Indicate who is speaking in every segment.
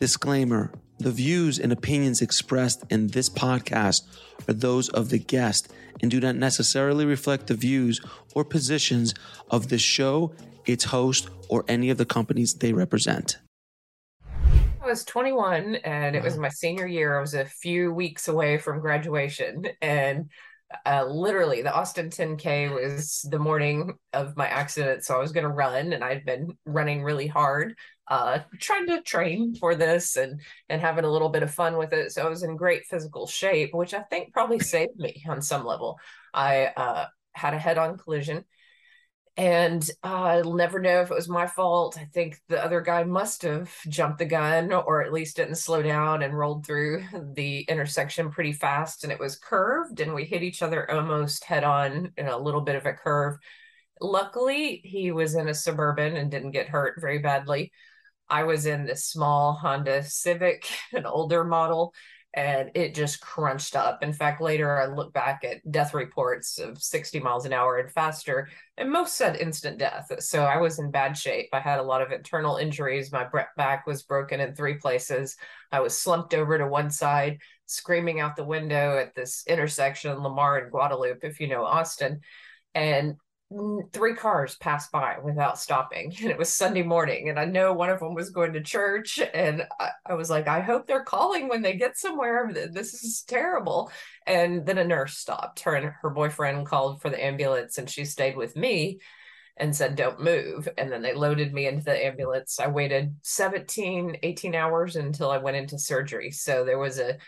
Speaker 1: Disclaimer the views and opinions expressed in this podcast are those of the guest and do not necessarily reflect the views or positions of the show, its host, or any of the companies they represent.
Speaker 2: I was 21 and it was my senior year. I was a few weeks away from graduation and uh, literally the Austin 10K was the morning of my accident. So I was going to run and I'd been running really hard uh, trying to train for this and and having a little bit of fun with it. So I was in great physical shape, which I think probably saved me on some level. I uh, had a head-on collision, and uh, I'll never know if it was my fault. I think the other guy must have jumped the gun, or at least didn't slow down and rolled through the intersection pretty fast, and it was curved, and we hit each other almost head-on in a little bit of a curve. Luckily, he was in a suburban and didn't get hurt very badly. I was in this small Honda Civic, an older model, and it just crunched up. In fact, later I look back at death reports of 60 miles an hour and faster, and most said instant death. So I was in bad shape. I had a lot of internal injuries. My back was broken in three places. I was slumped over to one side, screaming out the window at this intersection, Lamar and Guadalupe, if you know Austin. And three cars passed by without stopping and it was sunday morning and i know one of them was going to church and I, I, was like i hope they're calling when they get somewhere. This is terrible. And then a nurse stopped. Her and her boyfriend called for the ambulance and she stayed with me and said don't move. And then they loaded me into the ambulance. I waited 17 18 hours until i went into surgery. So there was a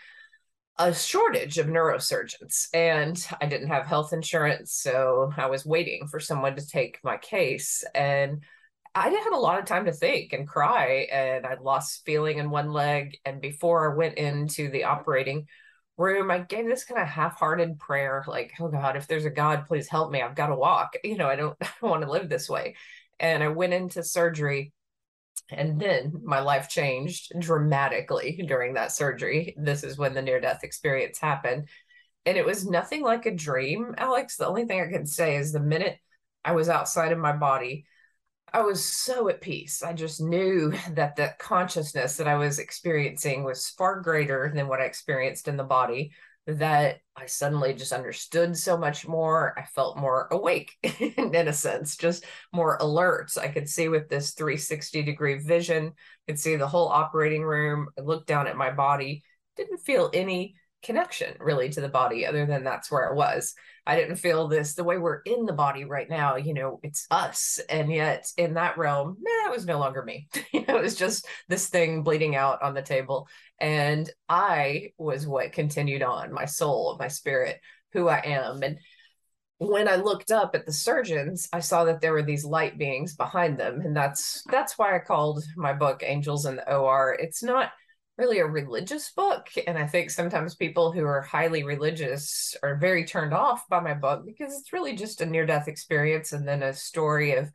Speaker 2: a shortage of neurosurgeons and I didn't have health insurance. So I was waiting for someone to take my case. And I had a lot of time to think and cry. And I'd lost feeling in one leg. And before I went into the operating room, I gave this kind of half hearted prayer like, oh God, if there's a God, please help me. I've got to walk. You know, I don't, I don't want to live this way. And I went into surgery and then my life changed dramatically during that surgery. This is when the near death experience happened. And it was nothing like a dream, Alex. The only thing I can say is the minute I was outside of my body, I was so at peace. I just knew that the consciousness that I was experiencing was far greater than what I experienced in the body that I suddenly just understood so much more. I felt more awake in a sense, just more alert. So I could see with this 360 degree vision, I could see the whole operating room. I looked down at my body, didn't feel any connection really to the body other than that's where I was. I didn't feel this the way we're in the body right now, you know, it's us. And yet in that realm, nah, it was no longer me. it was just this thing bleeding out on the table. And I was what continued on, my soul, my spirit, who I am. And when I looked up at the surgeons, I saw that there were these light beings behind them. And that's that's why I called my book Angels in the OR. It's not really a religious book. And I think sometimes people who are highly religious are very turned off by my book because it's really just a near death experience and then a story of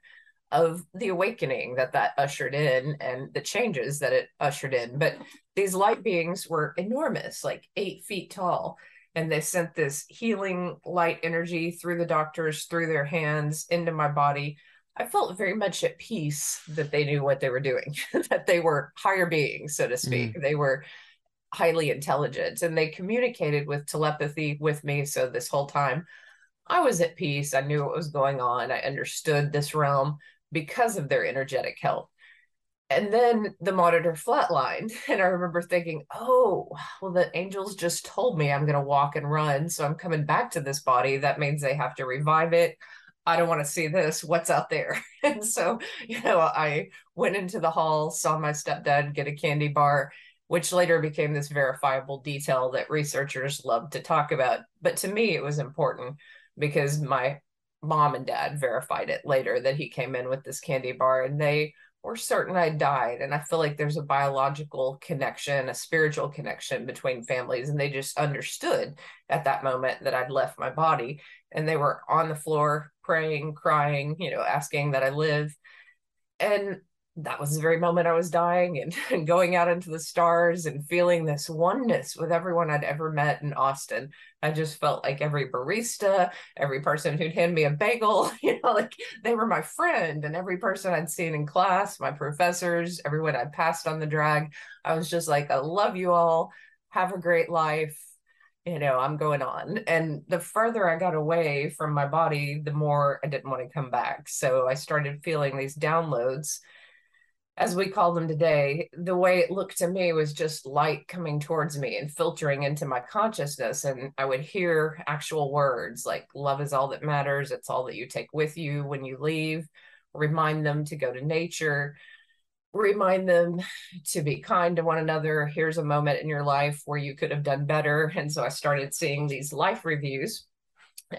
Speaker 2: of the awakening that that ushered in and the changes that it ushered in but these light beings were enormous like eight feet tall and they sent this healing light energy through the doctors through their hands into my body I felt very much at peace that they knew what they were doing, that they were higher beings, so to speak. Mm. They were highly intelligent and they communicated with telepathy with me. So this whole time I was at peace. I knew what was going on. I understood this realm because of their energetic help. And then the monitor flatlined. And I remember thinking, oh, well, the angels just told me I'm going to walk and run. So I'm coming back to this body. That means they have to revive it. I don't want to see this. What's out there? And so, you know, I went into the hall, saw my stepdad get a candy bar, which later became this verifiable detail that researchers love to talk about. But to me, it was important because my mom and dad verified it later that he came in with this candy bar and they were certain I died. And I feel like there's a biological connection, a spiritual connection between families. And they just understood at that moment that I'd left my body. And they were on the floor praying, crying, you know, asking that I live. And that was the very moment I was dying and, and, going out into the stars and feeling this oneness with everyone I'd ever met in Austin. I just felt like every barista, every person who'd hand me a bagel, you know, like they were my friend, and every person I'd seen in class, my professors, everyone I'd passed on the drag. I was just like, I love you all. Have a great life. You know, I'm going on. And the further I got away from my body, the more I didn't want to come back. So I started feeling these downloads as we call them today, the way it looked to me was just light coming towards me and filtering into my consciousness. And I would hear actual words like, love is all that matters. It's all that you take with you when you leave. Remind them to go to nature. Remind them to be kind to one another. Here's a moment in your life where you could have done better. And so I started seeing these life reviews.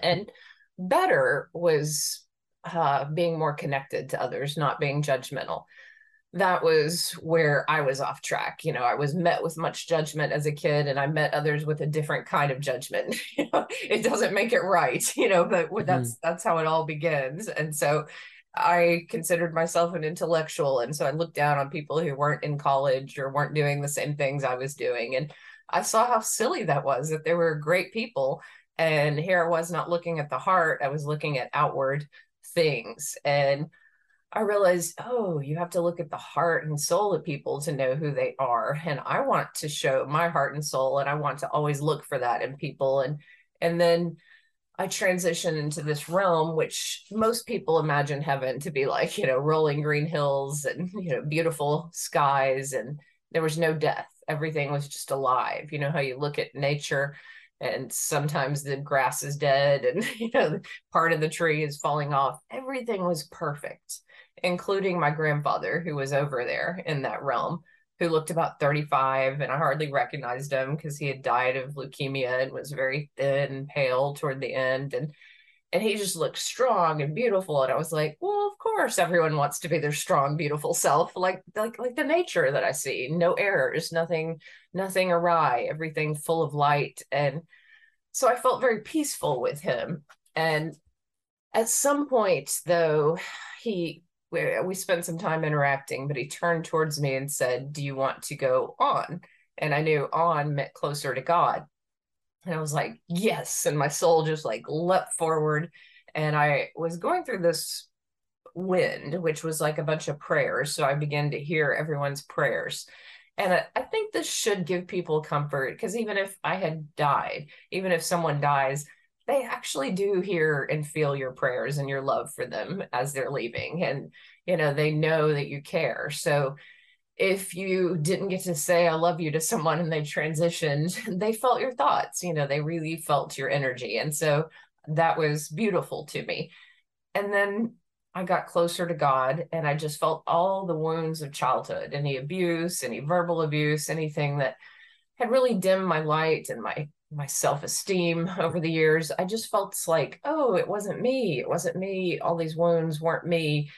Speaker 2: And better was uh, being more connected to others, not being judgmental that was where I was off track. You know, I was met with much judgment as a kid, and I met others with a different kind of judgment. you know, it doesn't make it right, you know, but mm-hmm. that's that's how it all begins. And so I considered myself an intellectual, and so I looked down on people who weren't in college or weren't doing the same things I was doing, and I saw how silly that was. That they were great people, and here I was not looking at the heart; I was looking at outward things, and I realized, oh, you have to look at the heart and soul of people to know who they are. And I want to show my heart and soul, and I want to always look for that in people. And and then I transitioned into this realm, which most people imagine heaven to be like, you know, rolling green hills and you know, beautiful skies, and there was no death. Everything was just alive. You know how you look at nature and sometimes the grass is dead and you know part of the tree is falling off everything was perfect including my grandfather who was over there in that realm who looked about 35 and I hardly recognized him because he had died of leukemia and was very thin and pale toward the end and and he just looked strong and beautiful and I was like well of course everyone wants to be their strong beautiful self like like like the nature that I see. No errors nothing nothing awry everything full of light and so I felt very peaceful with him. And at some point though he we, we spent some time interacting, but he turned towards me and said, Do you want to go on? And I knew on meant closer to God. And I was like, Yes. And my soul just like leapt forward. And I was going through this wind, which was like a bunch of prayers. So I began to hear everyone's prayers. And I, I think this should give people comfort because even if I had died, even if someone dies, they actually do hear and feel your prayers and your love for them as they're leaving and you know they know that you care. So if you didn't get to say i love you to someone and they transitioned they felt your thoughts you know they really felt your energy. And so that was beautiful to me. And then i got closer to god and i just felt all the wounds of childhood any abuse any verbal abuse anything that had really dimmed my light and my my self-esteem over the years i just felt like oh it wasn't me it wasn't me all these wounds weren't me.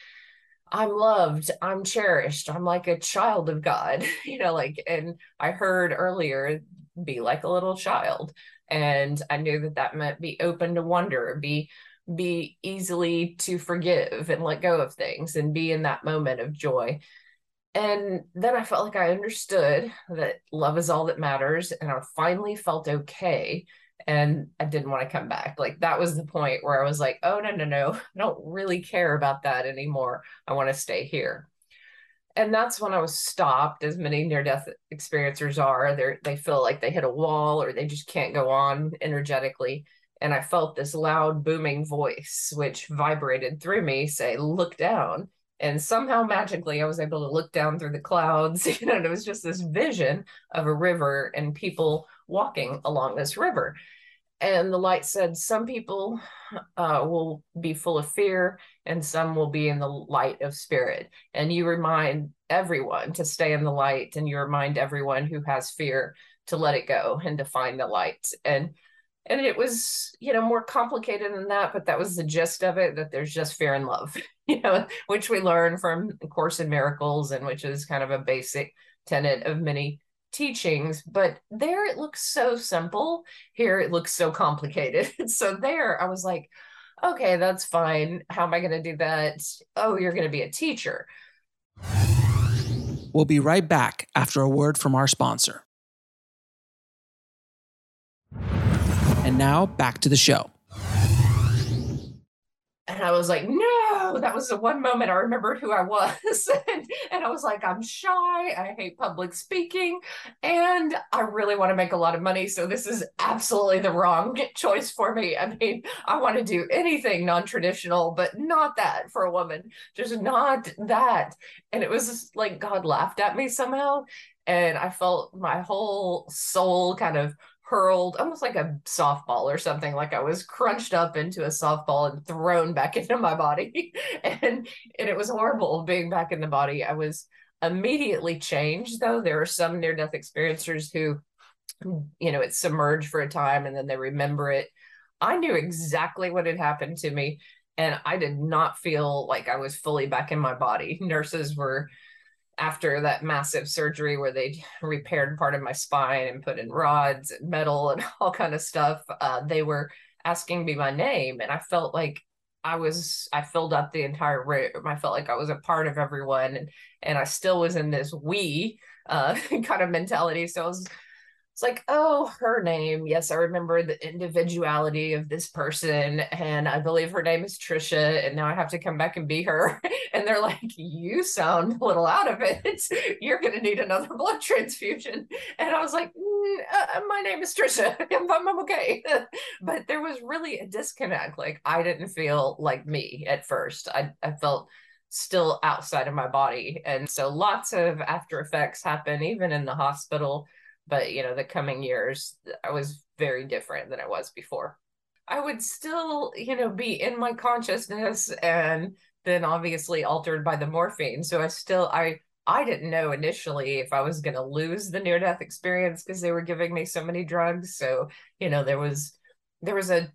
Speaker 2: I'm loved i'm cherished i'm like a child of god you know like and i heard earlier be like a little child and i knew that that meant be open to wonder be be easily to forgive and let go of things and be in that moment of joy and then I felt like I understood that love is all that matters. And I finally felt okay. And I didn't want to come back. Like that was the point where I was like, oh, no, no, no. I don't really care about that anymore. I want to stay here. And that's when I was stopped, as many near death experiencers are. They they feel like they hit a wall or they just can't go on energetically. And I felt this loud booming voice, which vibrated through me, say, look down and somehow magically i was able to look down through the clouds you know and it was just this vision of a river and people walking along this river. And the light said some people uh, will be full of fear and some will be in the light of spirit. And you remind everyone to stay in the light and you remind everyone who has fear to let it go and to find the light. And and it was you know more complicated than that but that was the gist of it that there's just fear and love you know which we learn from course in miracles and which is kind of a basic tenet of many teachings. But there it looks so simple here it looks so complicated. So there i was like okay that's fine. How am i going to do that? Oh you're going to be a teacher.
Speaker 1: We'll be right back after a word from our sponsor And now back to the show.
Speaker 2: And I was like, no, that was the one moment I remembered who I was. and, and I was like, I'm shy. I hate public speaking. And I really want to make a lot of money. So this is absolutely the wrong choice for me. I mean, I want to do anything non traditional, but not that for a woman, just not that. And it was like God laughed at me somehow. And I felt my whole soul kind of hurled almost like a softball or something like i was crunched up into a softball and thrown back into my body. And and it was horrible being back in the body. I was immediately changed though. There are some near death experiencers who you know it's submerged for a time and then they remember it. I knew exactly what had happened to me and i did not feel like i was fully back in my body. Nurses were after that massive surgery where they repaired part of my spine and put in rods and metal and all kind of stuff uh, they were asking me my name and i felt like i was i filled up the entire room. I felt like i was a part of everyone and and i still was in this we uh, kind of mentality. So i was it's like, oh, her name. Yes, I remember the individuality of this person. And I believe her name is Tricia. And now I have to come back and be her. And they're like, you sound a little out of it. You're going to need another blood transfusion. And I was like, mm, uh, my name is Tricia. I'm, I'm okay. but there was really a disconnect. Like, I didn't feel like me at first. I, I felt still outside of my body. And so lots of after effects happen, even in the hospital but you know the coming years i was very different than i was before i would still you know be in my consciousness and then obviously altered by the morphine so i still i i didn't know initially if i was going to lose the near death experience because they were giving me so many drugs so you know there was there was a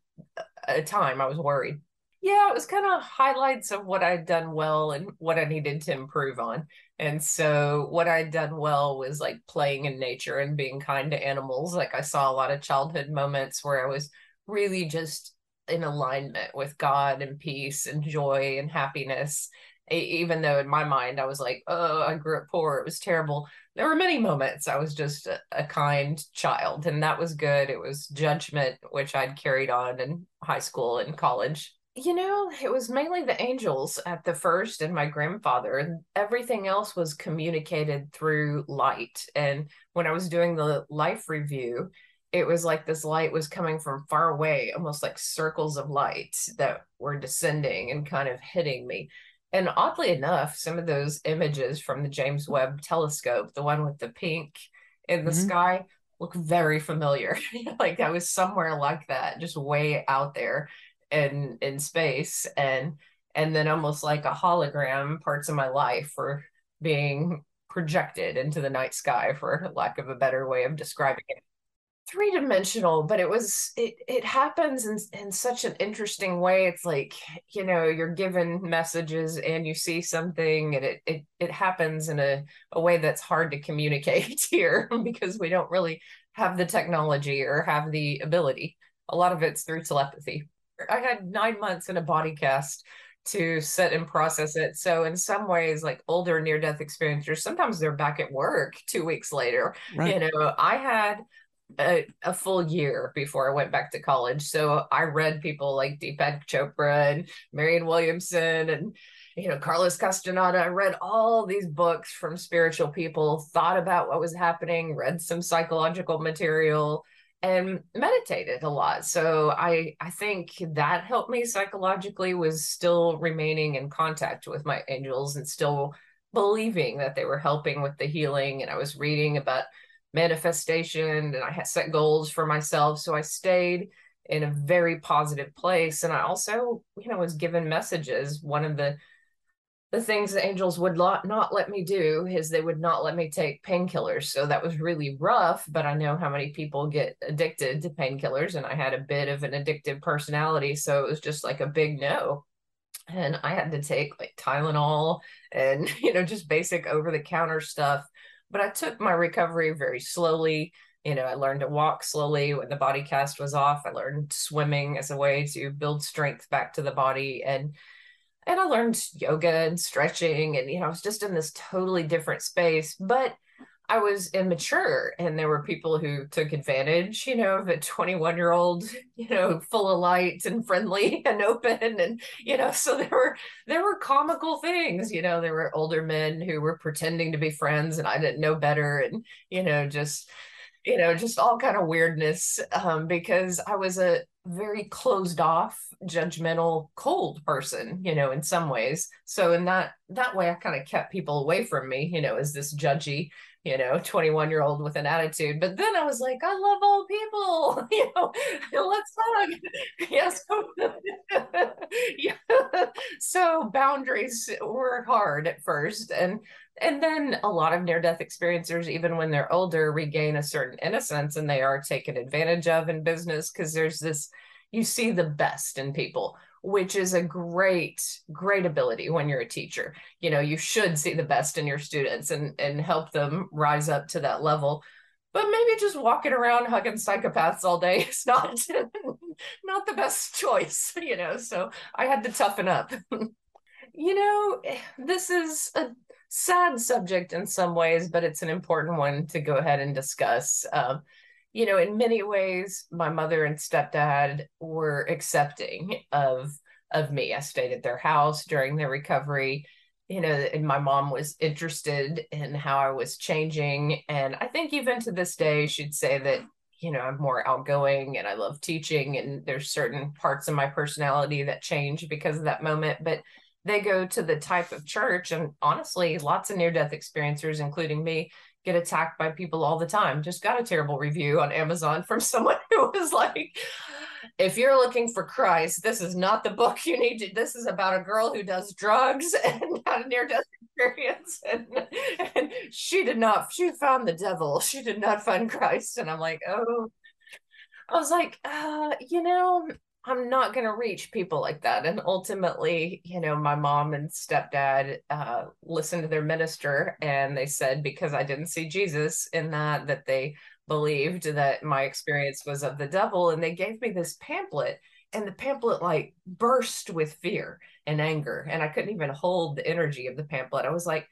Speaker 2: a time i was worried yeah, it was kind of highlights of what I'd done well and what I needed to improve on. And so what I'd done well was like playing in nature and being kind to animals. Like I saw a lot of childhood moments where I was really just in alignment with God and peace and joy and happiness. Even though in my mind I was like, oh, I grew up poor, it was terrible. There were many moments I was just a, a kind child, and that was good. It was judgment, which I'd carried on in high school and college you know, it was mainly the angels at the first and my grandfather, and everything else was communicated through light. And when I was doing the life review, it was like this light was coming from far away, almost like circles of light that were descending and kind of hitting me. And oddly enough, some of those images from the James Webb telescope, the one with the pink in the mm-hmm. sky, look very familiar. like I was somewhere like that, just way out there in in space and and then almost like a hologram parts of my life were being projected into the night sky for lack of a better way of describing it. Three dimensional but it was it it happens in in such an interesting way. It's like you know you're given messages and you see something and it it, it happens in a, a way that's hard to communicate here because we don't really have the technology or have the ability. A lot of it's through telepathy I had nine months in a body cast to sit and process it. So in some ways, like older near death experiencers, sometimes they're back at work two weeks later. Right. You know, I had a, a, full year before I went back to college. So I read people like Deepak Chopra and Marianne Williamson and you know Carlos Castaneda. I read all these books from spiritual people, thought about what was happening, read some psychological material, and meditated a lot. So i i think that helped me psychologically was still remaining in contact with my angels and still believing that they were helping with the healing. And i was reading about manifestation and i had set goals for myself. So i stayed in a very positive place. And i also you know was given messages. One of the the things the angels would not, let me do is they would not let me take painkillers. So that was really rough, but I know how many people get addicted to painkillers and I had a bit of an addictive personality, so it was just like a big no. And I had to take like Tylenol and you know just basic over the counter stuff, but I took my recovery very slowly. You know, I learned to walk slowly when the body cast was off. I learned swimming as a way to build strength back to the body and and I learned yoga and stretching and you know I was just in this totally different space but I was immature and there were people who took advantage you know of a 21 year old you know full of light and friendly and open and you know so there were there were comical things you know there were older men who were pretending to be friends and I didn't know better and you know just you know just all kind of weirdness um, because I was a very closed off judgmental cold person you know in some ways. So in that that way i kind of kept people away from me you know as this judgy you know 21 year old with an attitude. But then i was like i love all people you know let's hug. Yes. Yeah. so boundaries were hard at first and and then a lot of near death experiencers even when they're older regain a certain innocence and they are taken advantage of in business because there's this you see the best in people which is a great great ability when you're a teacher. You know you should see the best in your students and and help them rise up to that level. But maybe just walking around hugging psychopaths all day is not not the best choice you know so i had to toughen up. You know eh, this is a sad subject in some ways but it's an important one to go ahead and discuss um, you know, in many ways, my mother and stepdad were accepting of of me. I stayed at their house during their recovery, you know, and my mom was interested in how I was changing. And I think even to this day, she'd say that, you know, I'm more outgoing and I love teaching. And there's certain parts of my personality that change because of that moment. But they go to the type of church, and honestly, lots of near death experiencers, including me, get attacked by people all the time. Just got a terrible review on Amazon from someone who was like, if you're looking for Christ, this is not the book you need to. This is about a girl who does drugs and had a near death experience. And, and she did not, she found the devil. She did not find Christ. And I'm like, oh, I was like, uh, you know, I'm not going to reach people like that. And ultimately, you know, my mom and stepdad uh, listened to their minister and they said, because I didn't see Jesus in that, that they believed that my experience was of the devil. And they gave me this pamphlet. And the pamphlet like burst with fear and anger. And I couldn't even hold the energy of the pamphlet. I was like,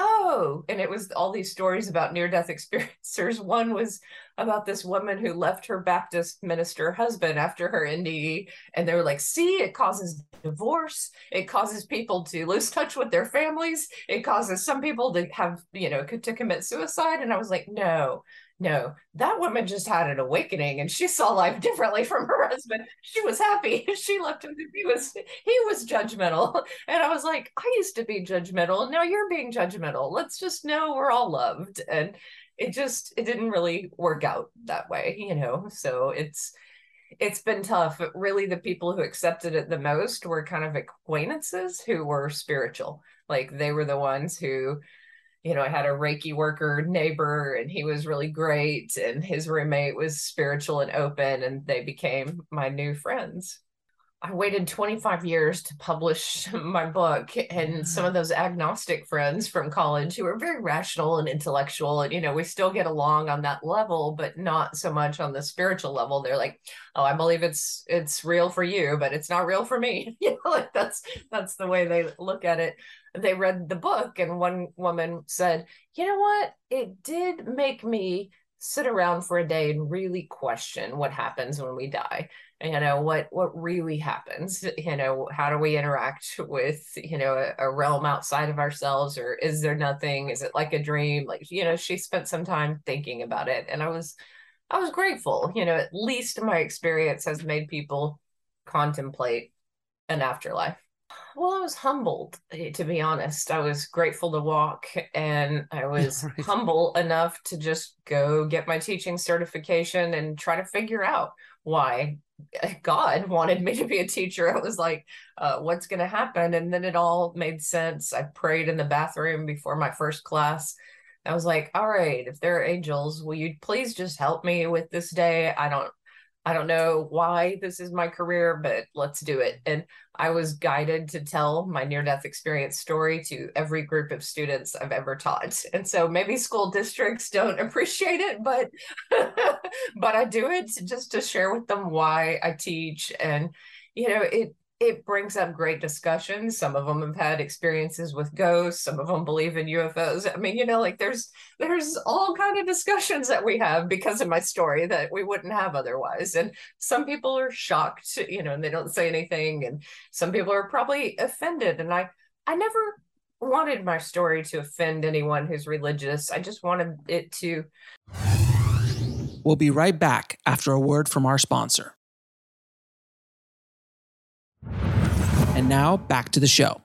Speaker 2: oh, and it was all these stories about near death experiencers. One was about this woman who left her Baptist minister husband after her NDE. And they were like, see, it causes divorce. It causes people to lose touch with their families. It causes some people to have, you know, to commit suicide. And I was like, no, no, that woman just had an awakening and she saw life differently from her husband. She was happy. She left him. He was he was judgmental. And I was like, I used to be judgmental. Now you're being judgmental. Let's just know we're all loved. And it just it didn't really work out that way, you know. So it's it's been tough. Really, the people who accepted it the most were kind of acquaintances who were spiritual. Like they were the ones who you know, I had a Reiki worker neighbor and he was really great. And his roommate was spiritual and open, and they became my new friends. I waited 25 years to publish my book. And some of mm-hmm. those agnostic friends from college who are very rational and intellectual, and you know, we still get along on that level, but not so much on the spiritual level. They're like, oh, I believe it's it's real for you, but it's not real for me. you know, like that's that's the way they look at it they read the book and one woman said you know what it did make me sit around for a day and really question what happens when we die you know what what really happens you know how do we interact with you know a, a, realm outside of ourselves or is there nothing? Is it like a dream? Like you know she spent some time thinking about it and i was i was grateful you know at least my experience has made people contemplate an afterlife well, I was humbled, eh, to be honest. I was grateful to walk and I was right. humble enough to just go get my teaching certification and try to figure out why God wanted me to be a teacher. I was like, uh, what's going to happen? And then it all made sense. I prayed in the bathroom before my first class. I was like, all right, if there are angels, will you please just help me with this day? I don't I don't know why this is my career, but let's do it. And I was guided to tell my near death experience story to every group of students I've ever taught. And so maybe school districts don't appreciate it, but but I do it just to share with them why I teach and you know, it it brings up great discussions. Some of them have had experiences with ghosts. Some of them believe in UFOs. I mean, you know, like there's there's all kind of discussions that we have because of my story that we wouldn't have otherwise. And some people are shocked, you know, and they don't say anything. And some people are probably offended. And I I never wanted my story to offend anyone who's religious. I just wanted it to.
Speaker 1: We'll be right back after a word from our sponsor. And now back to the show.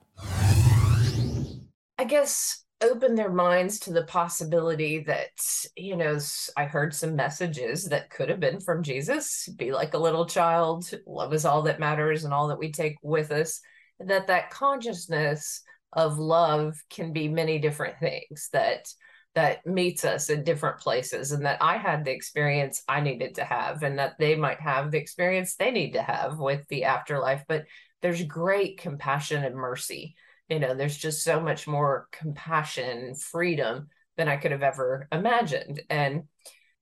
Speaker 2: I guess open their minds to the possibility that, you know, I heard some messages that could have been from Jesus be like a little child, love is all that matters and all that we take with us. That that consciousness of love can be many different things that that meets us in different places and that I had the experience I needed to have and that they might have the experience they need to have with the afterlife but there's great compassion and mercy. You know, there's just so much more compassion, freedom than I could have ever imagined. And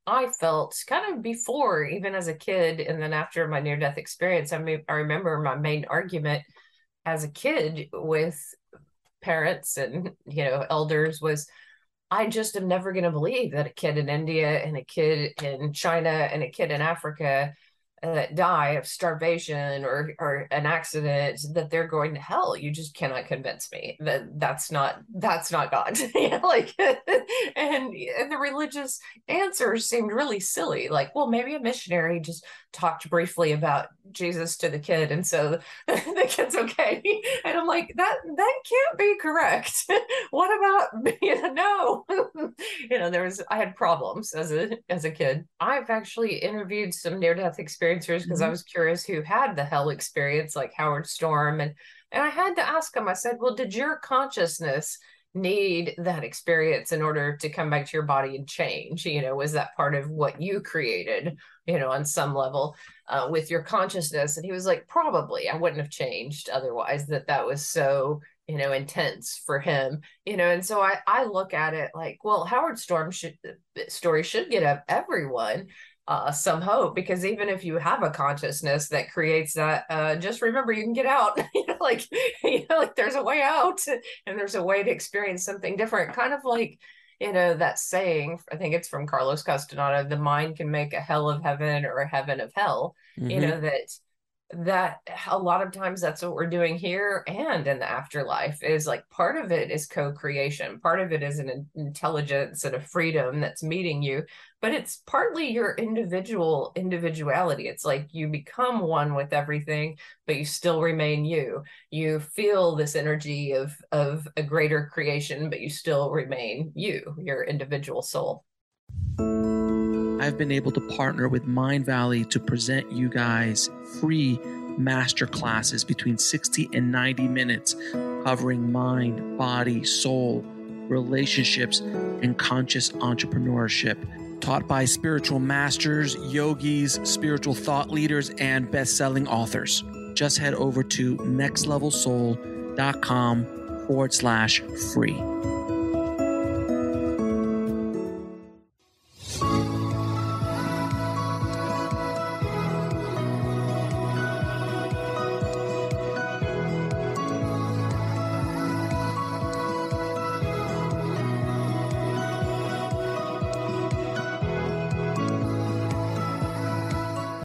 Speaker 2: I felt kind of before, even as a kid, and then after my near death experience, I mean, I remember my main argument as a kid with parents and, you know, elders was, I just am never going to believe that a kid in India and a kid in China and a kid in Africa that die of starvation or or an accident that they're going to hell. You just cannot convince me that that's not that's not god. Like and and the religious answers seemed really silly. Like well maybe a missionary just talked briefly about jesus to the kid and so the kid's okay. And i'm like that that can't be correct. What about you know? No you know there was i had problems as a as a kid. I've actually interviewed some near death experience experiencers because mm-hmm. I was curious who had the hell experience, like Howard Storm, and and I had to ask him. I said, "Well, did your consciousness need that experience in order to come back to your body and change? You know, was that part of what you created? You know, on some level, uh, with your consciousness?" And he was like, "Probably. I wouldn't have changed otherwise. That that was so." you know intense for him you know and so i i look at it like well howard storm should story should get up everyone uh, some hope because even if you have a consciousness that creates that, uh, just remember you can get out. you know, like you know, like there's a way out, and there's a way to experience something different. Kind of like you know that saying. I think it's from Carlos Castaneda: "The mind can make a hell of heaven or a heaven of hell." Mm-hmm. You know that that a lot of times that's what we're doing here and in the afterlife is like part of it is co-creation part of it is an intelligence and a freedom that's meeting you but it's partly your individual individuality. It's like you become one with everything but you still remain you. You feel this energy of of a greater creation but you still remain you your individual soul.
Speaker 1: I've been able to partner with Mindvalley to present you guys free master classes between 60 and 90 minutes covering mind, body, soul, relationships, and conscious entrepreneurship. Taught by spiritual masters, yogis, spiritual thought leaders, and best selling authors. Just head over to nextlevelsoul.com forward slash free.